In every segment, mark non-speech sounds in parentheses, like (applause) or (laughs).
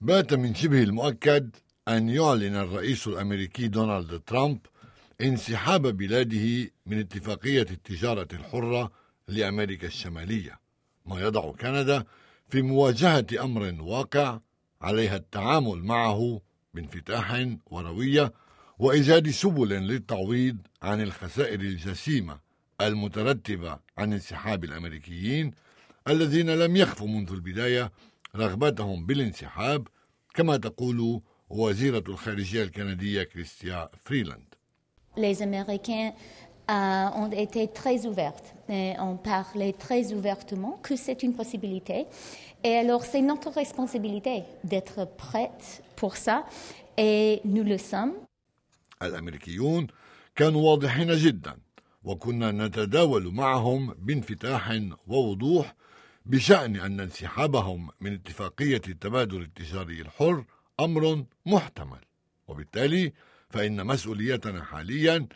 بات من شبه المؤكد أن يعلن الرئيس الأمريكي دونالد ترامب انسحاب بلاده من اتفاقية التجارة الحرة لأمريكا الشمالية ما يضع كندا في مواجهة أمر واقع عليها التعامل معه بانفتاح وروية وإيجاد سبل للتعويض عن الخسائر الجسيمة المترتبة عن انسحاب الأمريكيين الذين لم يخفوا منذ البداية رغبتهم بالانسحاب كما تقول وزيرة الخارجية الكندية كريستيا فريلاند Les Américains euh, ont été très ouverts et ont parlé très ouvertement que c'est une possibilité. Et alors, c'est notre responsabilité d'être prête pour ça et nous le sommes. الأمريكيون كانوا واضحين جدا وكنا نتداول معهم بانفتاح ووضوح بشأن أن انسحابهم من اتفاقية التبادل التجاري الحر أمر محتمل. وبالتالي فإن مسؤوليتنا حاليا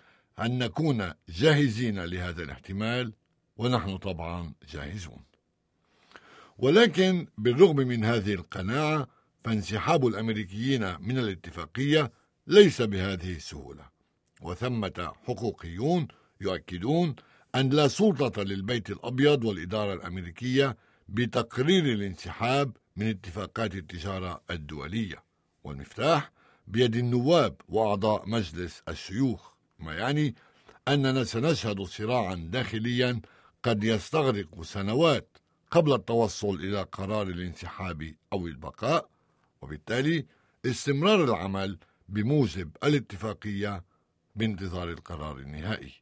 أن نكون جاهزين لهذا الاحتمال ونحن طبعا جاهزون. ولكن بالرغم من هذه القناعة فانسحاب الأمريكيين من الاتفاقية ليس بهذه السهولة. وثمة حقوقيون يؤكدون أن لا سلطة للبيت الأبيض والإدارة الأمريكية بتقرير الانسحاب من اتفاقات التجارة الدولية. والمفتاح بيد النواب وأعضاء مجلس الشيوخ. ما يعني أننا سنشهد صراعا داخليا قد يستغرق سنوات قبل التوصل إلى قرار الانسحاب أو البقاء وبالتالي استمرار العمل بموجب الاتفاقية بانتظار القرار النهائي.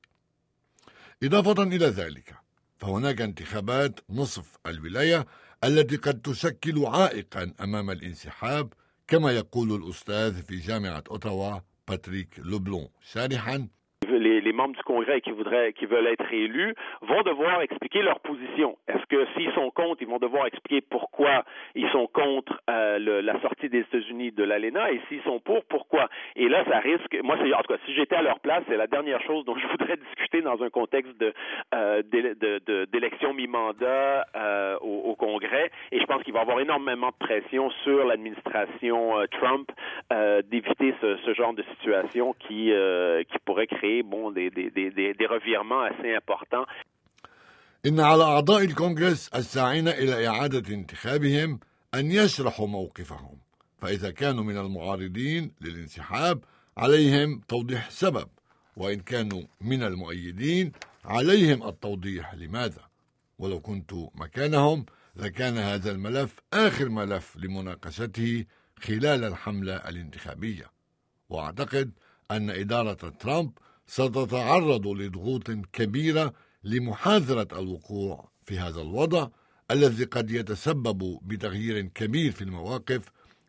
إضافة إلى ذلك فهناك انتخابات نصف الولاية التي قد تشكل عائقا أمام الانسحاب كما يقول الأستاذ في جامعة أوتاوا باتريك لوبلون شارحا les, membres du Congrès qui voudraient, qui veulent être élus vont devoir expliquer leur position. Est-ce que s'ils sont contre, ils vont devoir expliquer pourquoi ils sont contre euh, la sortie des États-Unis de l'ALENA et s'ils sont pour, pourquoi? Et là, ça risque. Moi, c'est en tout cas, si j'étais à leur place, c'est la dernière chose dont (laughs) je voudrais discuter dans un contexte de euh, d'élection mi-mandat euh, au, au, Congrès. Et je pense qu'il va y avoir énormément de pression sur l'administration euh, Trump euh, d'éviter ce, ce, genre de situation qui qui pourrait créer bon, des, des, des, des revirements assez importants. إن على أعضاء الكونغرس الساعين إلى إعادة انتخابهم أن يشرحوا موقفهم فإذا كانوا من المعارضين للانسحاب عليهم توضيح السبب وإن كانوا من المؤيدين عليهم التوضيح لماذا ولو كنت مكانهم لكان هذا الملف آخر ملف لمناقشته خلال الحملة الانتخابية. وأعتقد أن إدارة ترامب ستتعرض لضغوط كبيرة لمحاذرة الوقوع في هذا الوضع الذي قد يتسبب بتغيير كبير في المواقف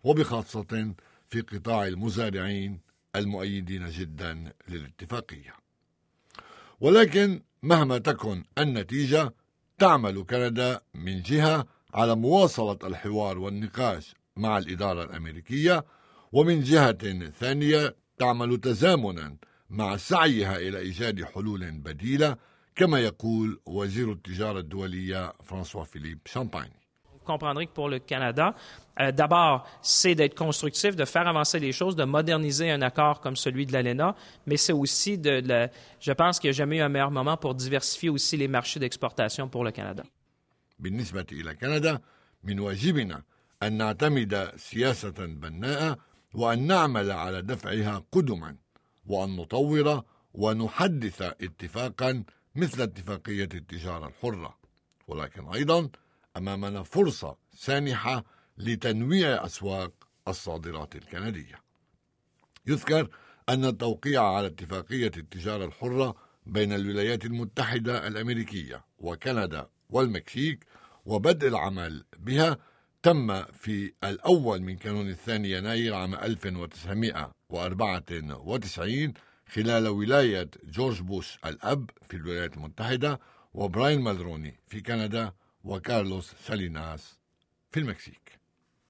وبخاصة في قطاع المزارعين المؤيدين جدا للاتفاقية. ولكن مهما تكن النتيجة تعمل كندا من جهة على مواصلة الحوار والنقاش مع الاداره الامريكيه ومن جهه ثانيه تعمل تزامنا مع سعيها إلى إيجاد حلول بديلة كما يقول وزير التجارة الدولية فرانسوا فيليب شامباني comprendrez que pour le Canada, euh, d'abord, c'est d'être constructif, de faire avancer les choses, de moderniser un accord comme celui de l'ALENA, mais c'est aussi de, de, je pense qu'il n'y a jamais eu un meilleur moment pour diversifier aussi les marchés d'exportation pour le Canada. بالنسبة إلى كندا من واجبنا أن نعتمد سياسة بناءة وأن نعمل على دفعها قدما وأن نطور ونحدث اتفاقا مثل اتفاقية التجارة الحرة. ولكن أيضا أمامنا فرصة سانحة لتنويع أسواق الصادرات الكندية. يذكر أن التوقيع على اتفاقية التجارة الحرة بين الولايات المتحدة الأمريكية وكندا والمكسيك وبدء العمل بها تم في الأول من كانون الثاني يناير عام 1994 خلال ولاية جورج بوش الأب في الولايات المتحدة وبراين مالروني في كندا وكارلوس ساليناس في المكسيك.